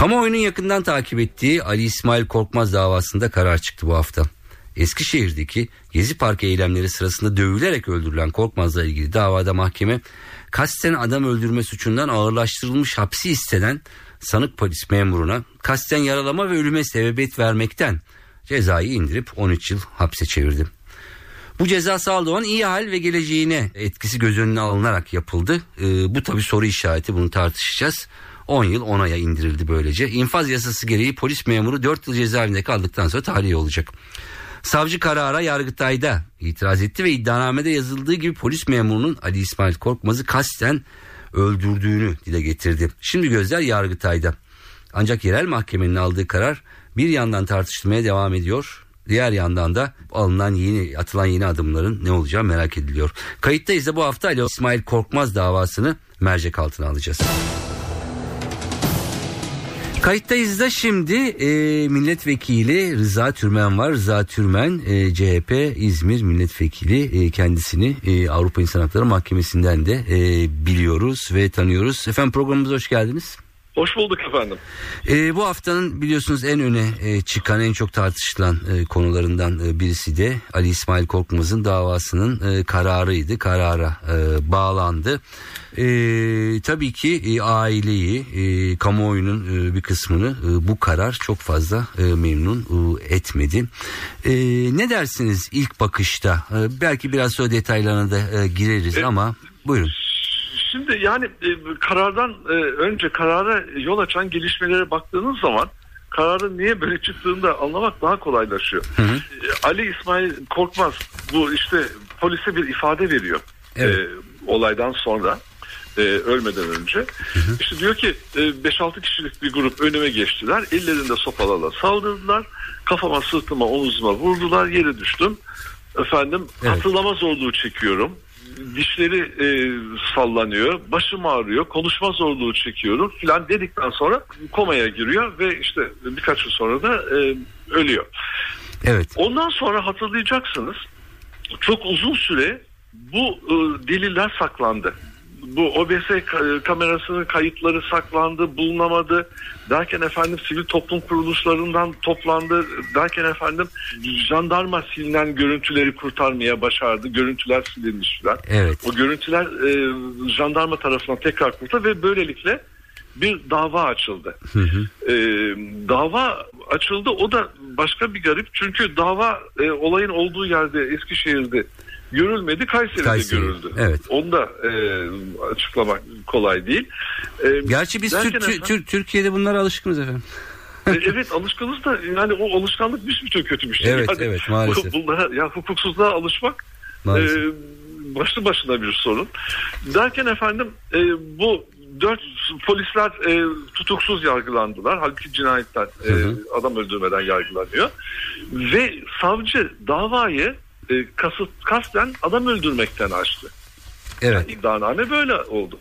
Kamuoyunun yakından takip ettiği Ali İsmail Korkmaz davasında karar çıktı bu hafta. Eskişehir'deki Gezi Parkı eylemleri sırasında dövülerek öldürülen Korkmaz'la ilgili davada mahkeme kasten adam öldürme suçundan ağırlaştırılmış hapsi istenen sanık polis memuruna kasten yaralama ve ölüme sebebiyet vermekten cezayı indirip 13 yıl hapse çevirdi. Bu ceza Saldoğan iyi hal ve geleceğine etkisi göz önüne alınarak yapıldı. Ee, bu tabi soru işareti bunu tartışacağız. 10 yıl 10 aya indirildi böylece. İnfaz yasası gereği polis memuru 4 yıl cezaevinde kaldıktan sonra tahliye olacak. Savcı karara Yargıtay'da itiraz etti ve iddianamede yazıldığı gibi polis memurunun Ali İsmail Korkmaz'ı kasten öldürdüğünü dile getirdi. Şimdi gözler Yargıtay'da. Ancak yerel mahkemenin aldığı karar bir yandan tartışılmaya devam ediyor. Diğer yandan da alınan yeni atılan yeni adımların ne olacağı merak ediliyor. Kayıttayız da bu hafta Ali İsmail Korkmaz davasını mercek altına alacağız. Kayıttayız da şimdi e, milletvekili Rıza Türmen var. Rıza Türmen e, CHP İzmir milletvekili e, kendisini e, Avrupa İnsan Hakları Mahkemesi'nden de e, biliyoruz ve tanıyoruz. Efendim programımıza hoş geldiniz. Hoş bulduk efendim. E, bu haftanın biliyorsunuz en öne e, çıkan en çok tartışılan e, konularından e, birisi de Ali İsmail Korkmaz'ın davasının e, kararıydı. Karara e, bağlandı. E, tabii ki e, aileyi, e, kamuoyunun e, bir kısmını e, bu karar çok fazla e, memnun e, etmedi. E, ne dersiniz ilk bakışta? E, belki biraz sonra detaylarına da e, gireriz e, ama buyurun. Şimdi yani e, karardan e, önce karara yol açan gelişmelere baktığınız zaman kararın niye böyle çıktığını da anlamak daha kolaylaşıyor. Hı hı. E, Ali İsmail Korkmaz bu işte polise bir ifade veriyor. Evet. E, olaydan sonra e, ölmeden önce. Hı hı. İşte diyor ki e, 5-6 kişilik bir grup önüme geçtiler. Ellerinde sopalarla saldırdılar. Kafama, sırtıma, omuzuma vurdular. Yere düştüm. Efendim evet. hatırlama zorluğu çekiyorum dişleri e, sallanıyor, başım ağrıyor, konuşma zorluğu çekiyorum filan dedikten sonra komaya giriyor ve işte birkaç yıl sonra da e, ölüyor. Evet. Ondan sonra hatırlayacaksınız çok uzun süre bu e, deliller saklandı bu OBS kamerasının kayıtları saklandı, bulunamadı. Derken efendim sivil toplum kuruluşlarından toplandı. Derken efendim jandarma silinen görüntüleri kurtarmaya başardı. Görüntüler silinmiş falan. Evet. O görüntüler e, jandarma tarafından tekrar kurtarıldı ve böylelikle bir dava açıldı. Hı hı. E, dava açıldı o da başka bir garip çünkü dava e, olayın olduğu yerde Eskişehir'de görülmedi Kayseri'de Kayseri. görüldü. Evet. Onu da e, açıklamak kolay değil. E, Gerçi biz Tür- efendim, Tür- Türkiye'de bunlara alışkınız efendim. e, evet alışkınız da yani o alışkanlık bir bütün kötü bir şey. Evet yani, evet maalesef. Bunlara, ya hukuksuzluğa alışmak e, başlı başına bir sorun. Derken efendim e, bu dört polisler e, tutuksuz yargılandılar. Halbuki cinayetten e, adam öldürmeden yargılanıyor. Ve savcı davayı e, kasıt, kasten adam öldürmekten açtı. Evet. Yani iddianame böyle oldu.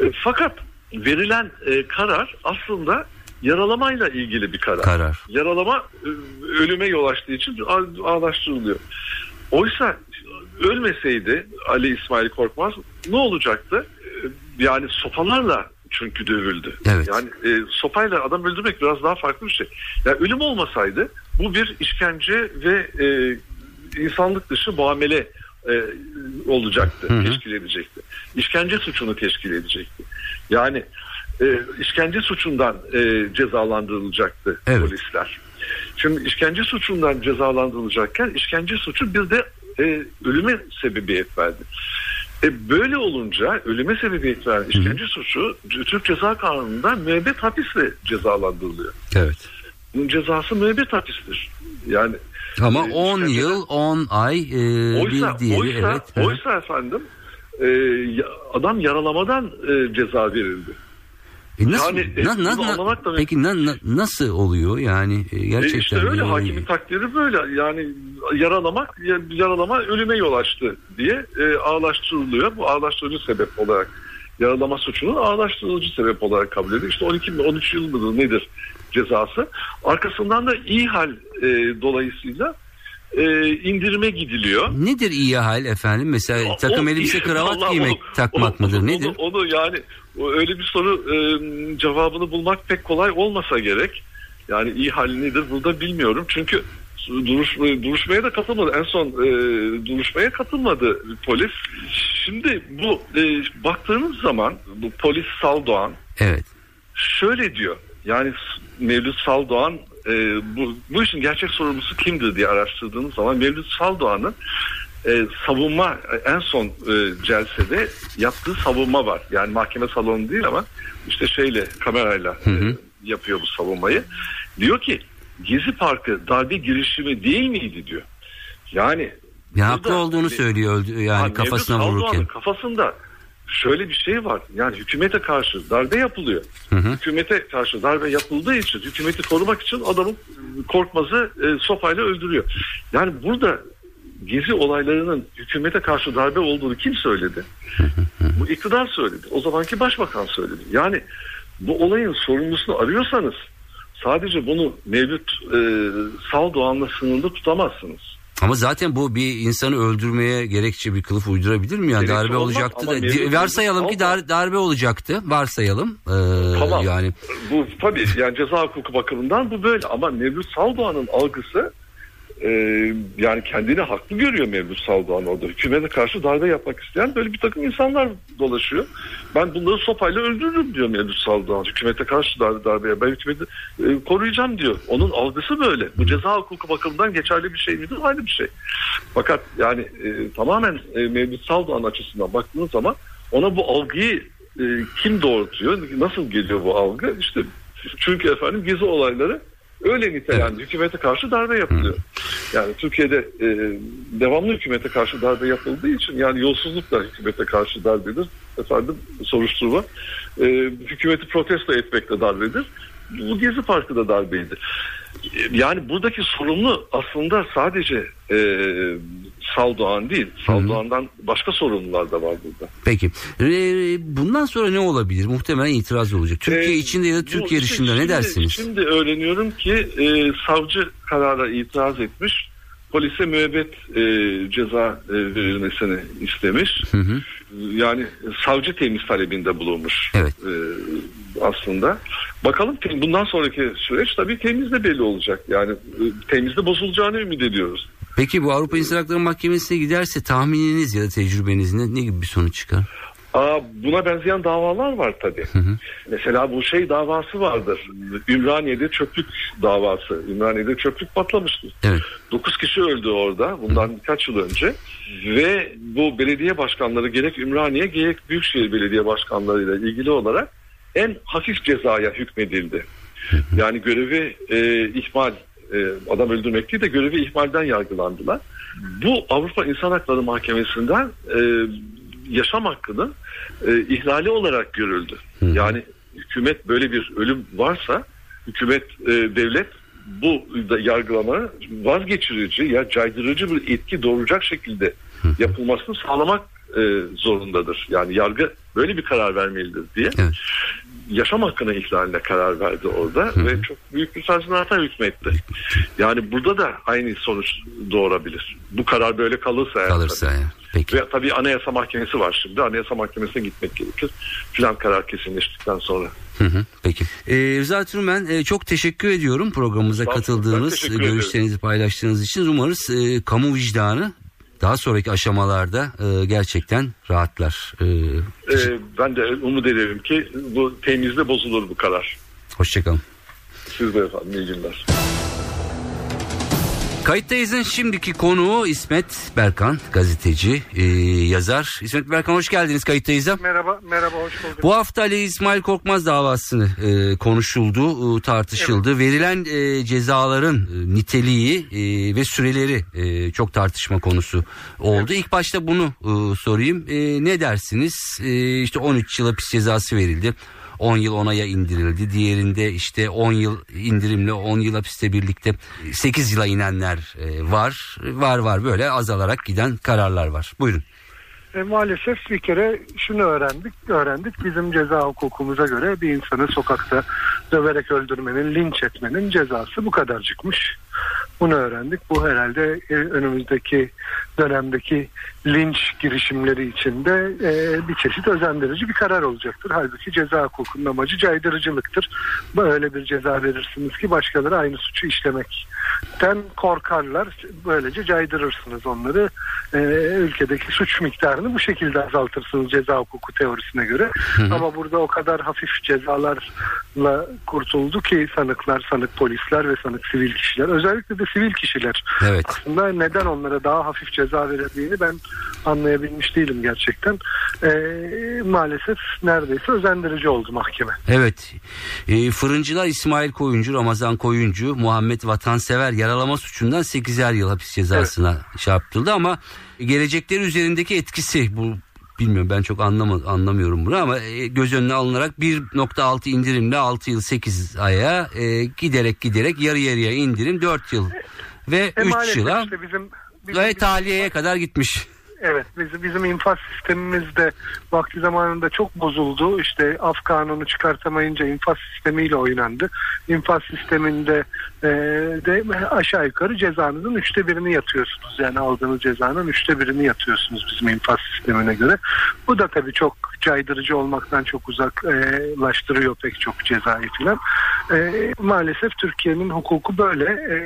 E, fakat verilen e, karar aslında yaralamayla ilgili bir karar. Karar. Yaralama e, ölüme yol açtığı için ağlaştırılıyor. Oysa ölmeseydi Ali İsmail Korkmaz ne olacaktı? E, yani sopalarla çünkü dövüldü. Evet. Yani e, sopayla adam öldürmek biraz daha farklı bir şey. Yani ölüm olmasaydı bu bir işkence ve e, insanlık dışı muamele e, olacaktı, hı hı. teşkil edecekti. İşkence suçunu teşkil edecekti. Yani e, işkence suçundan e, cezalandırılacaktı evet. polisler. Şimdi işkence suçundan cezalandırılacakken işkence suçu bir de e, ölüme sebebiyet verdi. E böyle olunca ölüme sebebiyet veren işkence Hı. suçu Türk Ceza Kanunu'nda müebbet hapisle cezalandırılıyor. Evet. Bunun cezası müebbet hapistir. Yani ama 10 e, yıl 10 ay e, oysa, bir diğeri oysa, evet. Oysa efendim e, adam yaralamadan e, ceza verildi. E nasıl, yani, na, na, na, peki na, na, nasıl oluyor yani e, gerçekten? E işte öyle yani... hakimin takdiri böyle yani yaralamak yaralama ölüme yol açtı diye e, ağlaştırılıyor. Bu ağlaştırıcı sebep olarak yaralama suçunun ağlaştırıcı sebep olarak kabul ediliyor. İşte 12 mi 13 yıl mıdır nedir cezası. Arkasından da iyi hal e, dolayısıyla e, indirime gidiliyor. Nedir iyi hal efendim? Mesela o, takım elbise kravat Allah, giymek onu, takmak onu, mıdır? Nedir? Onu, onu yani öyle bir soru e, cevabını bulmak pek kolay olmasa gerek. Yani iyi hal nedir burada bilmiyorum. Çünkü duruş, duruşmaya da katılmadı. En son e, duruşmaya katılmadı polis. Şimdi bu e, baktığınız zaman bu polis Saldoğan evet. şöyle diyor. Yani Mevlüt Saldoğan e, bu, bu işin gerçek sorumlusu kimdir diye araştırdığınız zaman Mevlüt Saldoğan'ın e, savunma en son e, celsede yaptığı savunma var. Yani mahkeme salonu değil ama işte şeyle kamerayla hı hı. E, yapıyor bu savunmayı. Diyor ki Gezi Parkı darbe girişimi değil miydi diyor. Yani ya haklı olduğunu söylüyor yani kafasına vururken. Kafasında şöyle bir şey var. Yani hükümete karşı darbe yapılıyor. Hı hı. Hükümete karşı darbe yapıldığı için hükümeti korumak için adamın korkmazı e, sopayla öldürüyor. Yani burada gezi olaylarının hükümete karşı darbe olduğunu kim söyledi? Bu iktidar söyledi. O zamanki başbakan söyledi. Yani bu olayın sorumlusunu arıyorsanız sadece bunu Mevlüt e, Saldoğan'la sınırlı tutamazsınız. Ama zaten bu bir insanı öldürmeye gerekçe bir kılıf uydurabilir mi? Yani Gerekçe darbe olmaz, olacaktı da varsayalım ki dar, darbe olacaktı. Varsayalım. Ee, tamam. Yani bu tabii yani ceza hukuku bakımından bu böyle ama Mevlüt Saldoğan'ın algısı e, yani kendini haklı görüyor Mevlüt Saldoğan orada. Hükümete karşı darbe yapmak isteyen böyle bir takım insanlar dolaşıyor. Ben bunları sopayla öldürürüm diyor Mevlüt Saldoğan. Hükümete karşı darbe darbeye ben hükümeti e, koruyacağım diyor. Onun algısı böyle. Bu ceza hukuku bakımından geçerli bir şey midir? Aynı bir şey. Fakat yani e, tamamen e, Mevlüt Saldoğan açısından baktığınız zaman ona bu algıyı e, kim doğurtuyor? Nasıl geliyor bu algı? İşte çünkü efendim gezi olayları öyle nitelendi. Evet. Hükümete karşı darbe yapılıyor. Hı. Yani Türkiye'de e, devamlı hükümete karşı darbe yapıldığı için yani yolsuzluk da hükümete karşı darbedir. Efendim soruşturma. E, hükümeti protesto etmek de darbedir. Bu Gezi Parkı da darbeydi. Yani buradaki sorumlu aslında sadece e, Saldoğan değil. Saldoğan'dan başka sorumlular da var burada. Peki. Ee, bundan sonra ne olabilir? Muhtemelen itiraz olacak. Türkiye ee, içinde ya da Türkiye dışında şimdi, ne dersiniz? Şimdi öğreniyorum ki e, savcı karara itiraz etmiş. Polise müebbet e, ceza e, verilmesini istemiş. Hı hı. Yani savcı temiz talebinde bulunmuş. Evet. E, aslında. Bakalım bundan sonraki süreç tabii temizde belli olacak. Yani e, temizde bozulacağını ümit ediyoruz. Peki bu Avrupa İnsan Hakları Mahkemesi'ne giderse tahmininiz ya da tecrübeniz ne, ne gibi bir sonuç çıkar? Aa, buna benzeyen davalar var tabii. Hı hı. Mesela bu şey davası vardır. Ümraniye'de çöplük davası. Ümraniye'de çöplük patlamıştı. Evet. 9 kişi öldü orada bundan birkaç yıl önce. Ve bu belediye başkanları gerek Ümraniye gerek Büyükşehir Belediye Başkanlarıyla ilgili olarak en hafif cezaya hükmedildi. Yani görevi e, ihmal e, adam öldürmek değil de görevi ihmalden yargılandılar. Bu Avrupa İnsan Hakları Mahkemesi'nden e, yaşam hakkının e, ihlali olarak görüldü. Yani hükümet böyle bir ölüm varsa hükümet e, devlet bu yargılama vazgeçirici ya caydırıcı bir etki doğuracak şekilde yapılmasını sağlamak e, zorundadır. Yani yargı böyle bir karar vermelidir diye. Evet yaşam hakkına ihlaline karar verdi orada Hı. ve çok büyük bir tazminata hükmetti. Yani burada da aynı sonuç doğurabilir. Bu karar böyle kalırsa. Yani kalırsa tabii. Peki. Ve tabii Anayasa Mahkemesi var şimdi. Anayasa Mahkemesi'ne gitmek gerekir. Plan karar kesinleştikten sonra. Hı hı, peki. Ee, Rıza Türmen e, çok teşekkür ediyorum programımıza Sağ katıldığınız, görüşlerinizi paylaştığınız için. Umarız e, kamu vicdanı daha sonraki aşamalarda e, gerçekten rahatlar. E, ee, ben de umut ederim ki bu temizde bozulur bu karar. Hoşçakalın. Siz de efendim iyi günler. Kayıttayız'ın şimdiki konuğu İsmet Berkan, gazeteci, e, yazar. İsmet Berkan hoş geldiniz Kayıttayız'a. Merhaba, merhaba hoş bulduk. Bu hafta Ali İsmail Korkmaz davasını e, konuşuldu, e, tartışıldı. Evet. Verilen e, cezaların e, niteliği e, ve süreleri e, çok tartışma konusu oldu. Evet. İlk başta bunu e, sorayım. E, ne dersiniz? E, işte 13 yıl hapis cezası verildi. 10 yıl onaya indirildi. Diğerinde işte 10 yıl indirimle 10 yıl hapiste birlikte 8 yıla inenler e, var. Var var böyle azalarak giden kararlar var. Buyurun. E, maalesef bir kere şunu öğrendik. Öğrendik bizim ceza hukukumuza göre bir insanı sokakta döverek öldürmenin, linç etmenin cezası bu kadar çıkmış. Bunu öğrendik. Bu herhalde e, önümüzdeki dönemdeki linç girişimleri içinde e, bir çeşit özendirici bir karar olacaktır. Halbuki ceza hukukunun amacı caydırıcılıktır. Böyle bir ceza verirsiniz ki başkaları aynı suçu işlemekten korkarlar. Böylece caydırırsınız onları. E, ülkedeki suç miktarını bu şekilde azaltırsınız ceza hukuku teorisine göre. Ama burada o kadar hafif cezalarla kurtuldu ki sanıklar, sanık polisler ve sanık sivil kişiler. Özellikle de sivil kişiler. Evet. Aslında neden onlara daha hafif ceza verildiğini ben anlayabilmiş değilim gerçekten. Ee, maalesef neredeyse özendirici oldu mahkeme. Evet. E, fırıncılar İsmail Koyuncu, Ramazan Koyuncu, Muhammed Vatansever yaralama suçundan 8'er yıl hapis cezasına evet. çarptırıldı ama gelecekleri üzerindeki etkisi bu bilmiyorum ben çok anlama, anlamıyorum bunu ama e, göz önüne alınarak 1.6 indirimle 6 yıl 8 aya e, giderek giderek yarı yarıya indirim 4 yıl ve e, 3 yıla işte bizim, bizim, ve tahliyeye kadar gitmiş. Evet bizim, bizim infaz sistemimiz de vakti zamanında çok bozuldu. İşte af kanunu çıkartamayınca infaz sistemiyle oynandı. İnfaz sisteminde e, de aşağı yukarı cezanızın üçte birini yatıyorsunuz. Yani aldığınız cezanın üçte birini yatıyorsunuz bizim infaz sistemine göre. Bu da tabii çok caydırıcı olmaktan çok uzaklaştırıyor pek çok cezayı filan. E, maalesef Türkiye'nin hukuku böyle. E,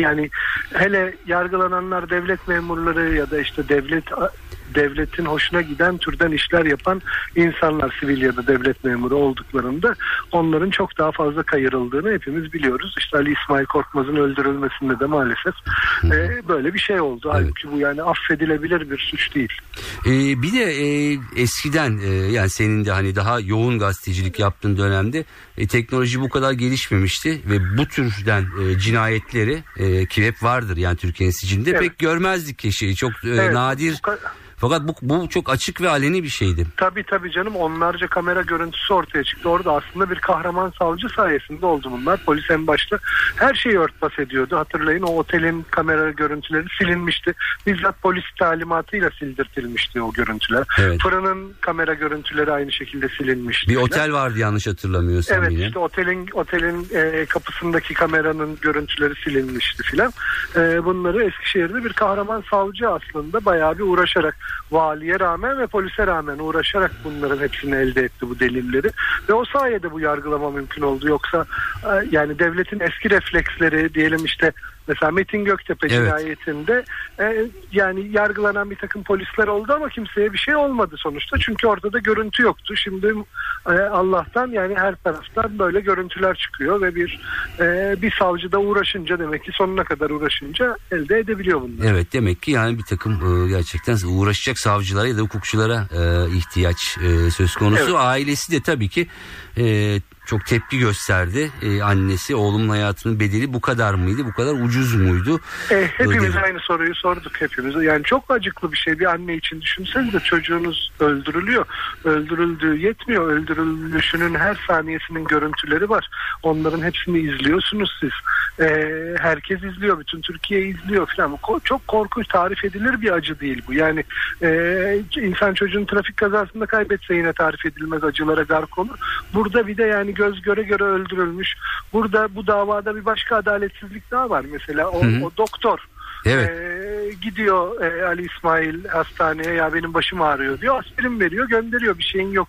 yani hele yargılananlar devlet memurları ya da işte devlet devletin hoşuna giden türden işler yapan insanlar sivil ya da devlet memuru olduklarında onların çok daha fazla kayırıldığını hepimiz biliyoruz. İşte Ali İsmail Korkmaz'ın öldürülmesinde de maalesef e, böyle bir şey oldu. Evet. Halbuki bu yani affedilebilir bir suç değil. Ee, bir de e, eskiden e, yani senin de hani daha yoğun gazetecilik yaptığın dönemde e, teknoloji bu kadar gelişmemişti ve bu türden e, cinayetleri e, ki hep vardır yani Türkiye'nin sicilinde evet. pek görmezdik kişiyi. Çok e, evet, nadir fakat bu, bu çok açık ve aleni bir şeydi. Tabii tabii canım onlarca kamera görüntüsü ortaya çıktı. Orada aslında bir kahraman savcı sayesinde oldu bunlar. Polis en başta her şeyi örtbas ediyordu. Hatırlayın o otelin kamera görüntüleri silinmişti. Bizzat polis talimatıyla sildirtilmişti o görüntüler. Evet. Fırının kamera görüntüleri aynı şekilde silinmişti. Bir otel vardı yanlış hatırlamıyorsam evet, yine. işte otelin otelin e, kapısındaki kameranın görüntüleri silinmişti filan. E, bunları Eskişehir'de bir kahraman savcı aslında bayağı bir uğraşarak valiye rağmen ve polise rağmen uğraşarak bunların hepsini elde etti bu delilleri. Ve o sayede bu yargılama mümkün oldu. Yoksa e, yani devletin eski refleksleri diyelim işte Mesela Metin Göktepe evet. cinayetinde e, yani yargılanan bir takım polisler oldu ama kimseye bir şey olmadı sonuçta. Çünkü ortada görüntü yoktu. Şimdi e, Allah'tan yani her taraftan böyle görüntüler çıkıyor ve bir e, bir savcı da uğraşınca demek ki sonuna kadar uğraşınca elde edebiliyor bunları. Evet demek ki yani bir takım e, gerçekten uğraşacak savcılara ya da hukukçulara e, ihtiyaç e, söz konusu. Evet. Ailesi de tabii ki e, çok tepki gösterdi. Ee, annesi oğlumun hayatının bedeli bu kadar mıydı? Bu kadar ucuz muydu? E, hepimiz Öyle. aynı soruyu sorduk hepimiz. Yani çok acıklı bir şey bir anne için düşünsenize çocuğunuz öldürülüyor. Öldürüldüğü yetmiyor. Öldürülüşünün her saniyesinin görüntüleri var. Onların hepsini izliyorsunuz siz. E, herkes izliyor. Bütün Türkiye izliyor falan. Çok korkunç tarif edilir bir acı değil bu. Yani e, insan çocuğun trafik kazasında kaybetse yine tarif edilmez acılara gark olur. Burada bir de yani göz göre göre öldürülmüş. Burada bu davada bir başka adaletsizlik daha var. Mesela o, o doktor Evet. Ee, gidiyor e, Ali İsmail hastaneye ya benim başım ağrıyor diyor. Aspirin veriyor gönderiyor bir şeyin yok.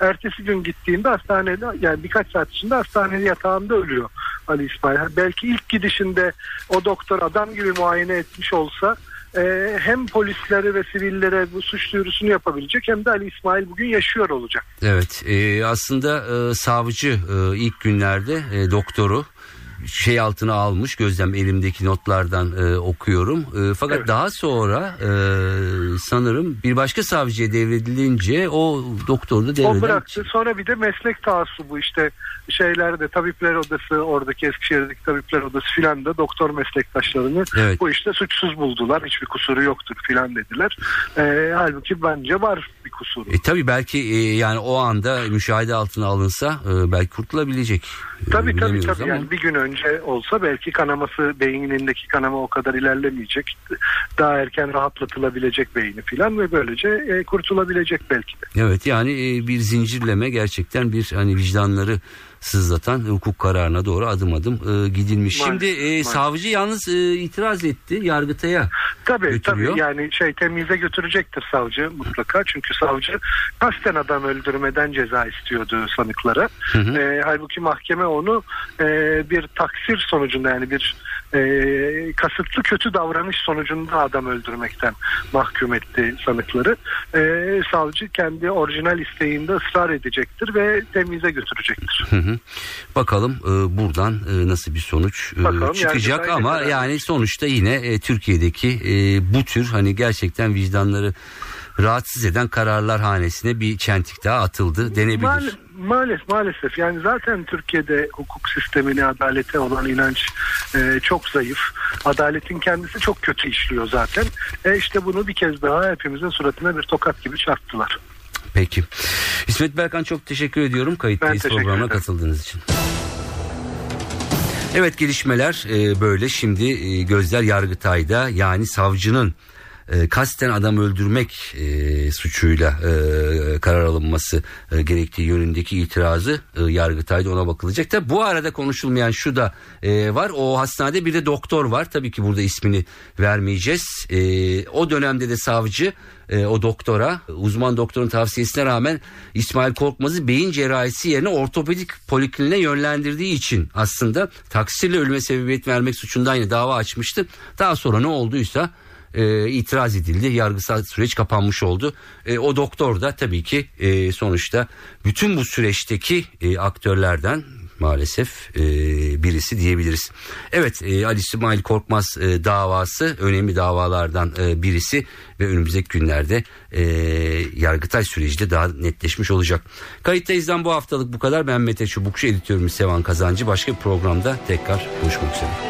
Ertesi gün gittiğinde hastanede yani birkaç saat içinde hastanede yatağında ölüyor Ali İsmail. Belki ilk gidişinde o doktor adam gibi muayene etmiş olsa e, hem polislere ve sivillere bu suç duyurusunu yapabilecek hem de Ali İsmail bugün yaşıyor olacak. Evet e, aslında e, savcı ilk günlerde doktoru şey altına almış gözlem elimdeki notlardan e, okuyorum. E, fakat evet. daha sonra e, sanırım bir başka savcıya devredilince o doktor da devreden... O bıraktı. Sonra bir de meslek taassubu işte şeylerde tabipler odası oradaki Eskişehir'deki tabipler odası filan da doktor meslektaşlarını evet. bu işte suçsuz buldular. Hiçbir kusuru yoktur filan dediler. E, halbuki bence var kusuru. E, tabii belki e, yani o anda müşahede altına alınsa e, belki kurtulabilecek. E, tabii tabii tabii ama... yani bir gün önce olsa belki kanaması beynindeki kanama o kadar ilerlemeyecek. Daha erken rahatlatılabilecek beyni filan ve böylece e, kurtulabilecek belki de. Evet yani e, bir zincirleme gerçekten bir hani vicdanları sızlatan hukuk kararına doğru adım adım e, gidilmiş. Maalesef, Şimdi e, savcı yalnız e, itiraz etti Yargıtay'a tabii, götürüyor. Tabii yani şey temize götürecektir savcı mutlaka. Çünkü savcı kasten adam öldürmeden ceza istiyordu sanıklara. Hı hı. E, halbuki mahkeme onu e, bir taksir sonucunda yani bir e, kasıtlı kötü davranış sonucunda adam öldürmekten mahkum etti sanıkları. E, savcı kendi orijinal isteğinde ısrar edecektir ve temize götürecektir. Hı hı. Bakalım e, buradan e, nasıl bir sonuç e, Bakalım, çıkacak yani ama yani sonuçta yine e, Türkiye'deki e, bu tür hani gerçekten vicdanları rahatsız eden kararlar hanesine bir çentik daha atıldı denebilir. Mal, maalesef maalesef yani zaten Türkiye'de hukuk sistemine adalete olan inanç e, çok zayıf. Adaletin kendisi çok kötü işliyor zaten. E işte bunu bir kez daha hepimizin suratına bir tokat gibi çarptılar. Peki. İsmet Berkan çok teşekkür ediyorum kayıttayız programına katıldığınız için. Evet gelişmeler e, böyle şimdi e, gözler Yargıtay'da yani savcının e, kasten adam öldürmek e, suçuyla e, karar alınması e, gerektiği yönündeki itirazı e, Yargıtay'da ona bakılacak. Tabi bu arada konuşulmayan şu da e, var. O hastanede bir de doktor var. Tabii ki burada ismini vermeyeceğiz. E, o dönemde de savcı e, o doktora uzman doktorun tavsiyesine rağmen İsmail Korkmaz'ı beyin cerrahisi yerine ortopedik polikliniğe yönlendirdiği için aslında taksirle ölüme sebebiyet vermek suçundan yine dava açmıştı. Daha sonra ne olduysa e, itiraz edildi. Yargısal süreç kapanmış oldu. E, o doktor da tabii ki e, sonuçta bütün bu süreçteki e, aktörlerden maalesef e, birisi diyebiliriz. Evet e, Ali İsmail Korkmaz e, davası önemli davalardan e, birisi ve önümüzdeki günlerde e, Yargıtay süreci de daha netleşmiş olacak. Kayıttayız'dan bu haftalık bu kadar. Ben Mete Çubukçu editörümüz Sevan Kazancı. Başka bir programda tekrar buluşmak üzere.